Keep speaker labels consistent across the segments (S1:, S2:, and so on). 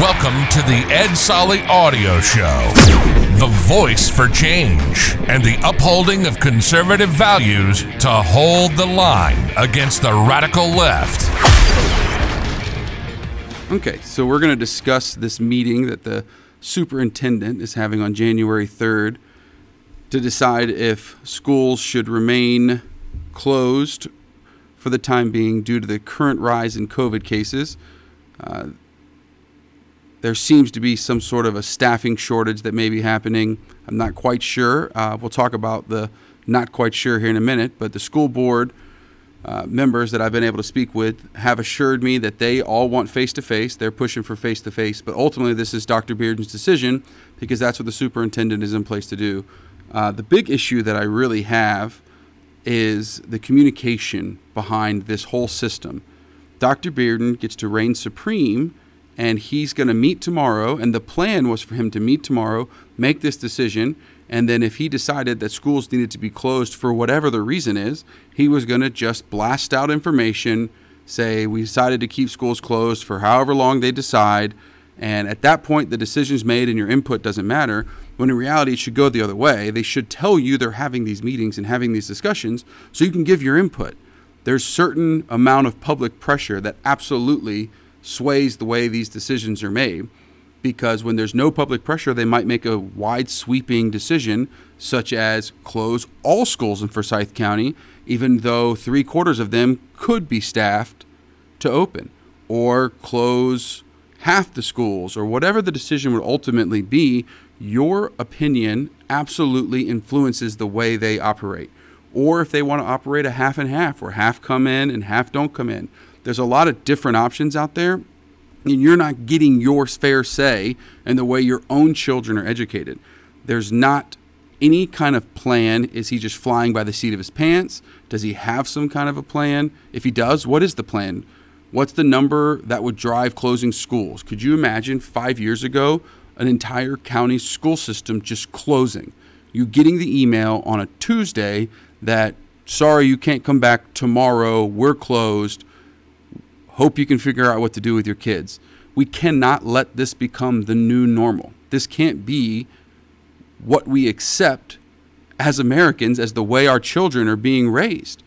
S1: Welcome to the Ed Solly Audio Show, the voice for change and the upholding of conservative values to hold the line against the radical left.
S2: Okay, so we're going to discuss this meeting that the superintendent is having on January 3rd to decide if schools should remain closed for the time being due to the current rise in COVID cases. Uh, there seems to be some sort of a staffing shortage that may be happening. I'm not quite sure. Uh, we'll talk about the not quite sure here in a minute, but the school board uh, members that I've been able to speak with have assured me that they all want face to face. They're pushing for face to face, but ultimately, this is Dr. Bearden's decision because that's what the superintendent is in place to do. Uh, the big issue that I really have is the communication behind this whole system. Dr. Bearden gets to reign supreme, and he's going to meet tomorrow. And the plan was for him to meet tomorrow, make this decision, and then if he decided that schools needed to be closed for whatever the reason is, he was going to just blast out information, say, We decided to keep schools closed for however long they decide. And at that point, the decision's made and your input doesn't matter. When in reality, it should go the other way. They should tell you they're having these meetings and having these discussions so you can give your input. There's certain amount of public pressure that absolutely sways the way these decisions are made because when there's no public pressure, they might make a wide sweeping decision, such as close all schools in Forsyth County, even though three quarters of them could be staffed to open, or close half the schools, or whatever the decision would ultimately be. Your opinion absolutely influences the way they operate. Or if they want to operate a half and half, where half come in and half don't come in. There's a lot of different options out there and you're not getting your fair say in the way your own children are educated. There's not any kind of plan. Is he just flying by the seat of his pants? Does he have some kind of a plan? If he does, what is the plan? What's the number that would drive closing schools? Could you imagine five years ago an entire county school system just closing? You getting the email on a Tuesday that, sorry, you can't come back tomorrow, we're closed Hope you can figure out what to do with your kids. We cannot let this become the new normal. This can't be what we accept as Americans as the way our children are being raised.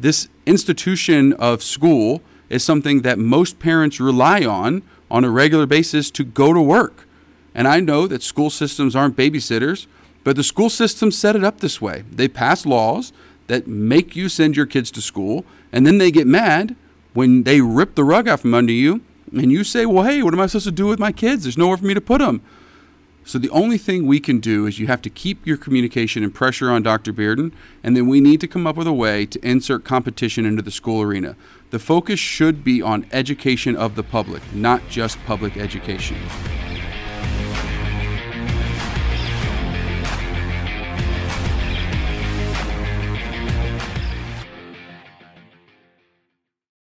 S2: This institution of school is something that most parents rely on on a regular basis to go to work. And I know that school systems aren't babysitters, but the school system set it up this way. They pass laws that make you send your kids to school, and then they get mad when they rip the rug out from under you and you say, well, hey, what am I supposed to do with my kids? There's nowhere for me to put them. So the only thing we can do is you have to keep your communication and pressure on Dr. Bearden, and then we need to come up with a way to insert competition into the school arena. The focus should be on education of the public, not just public education.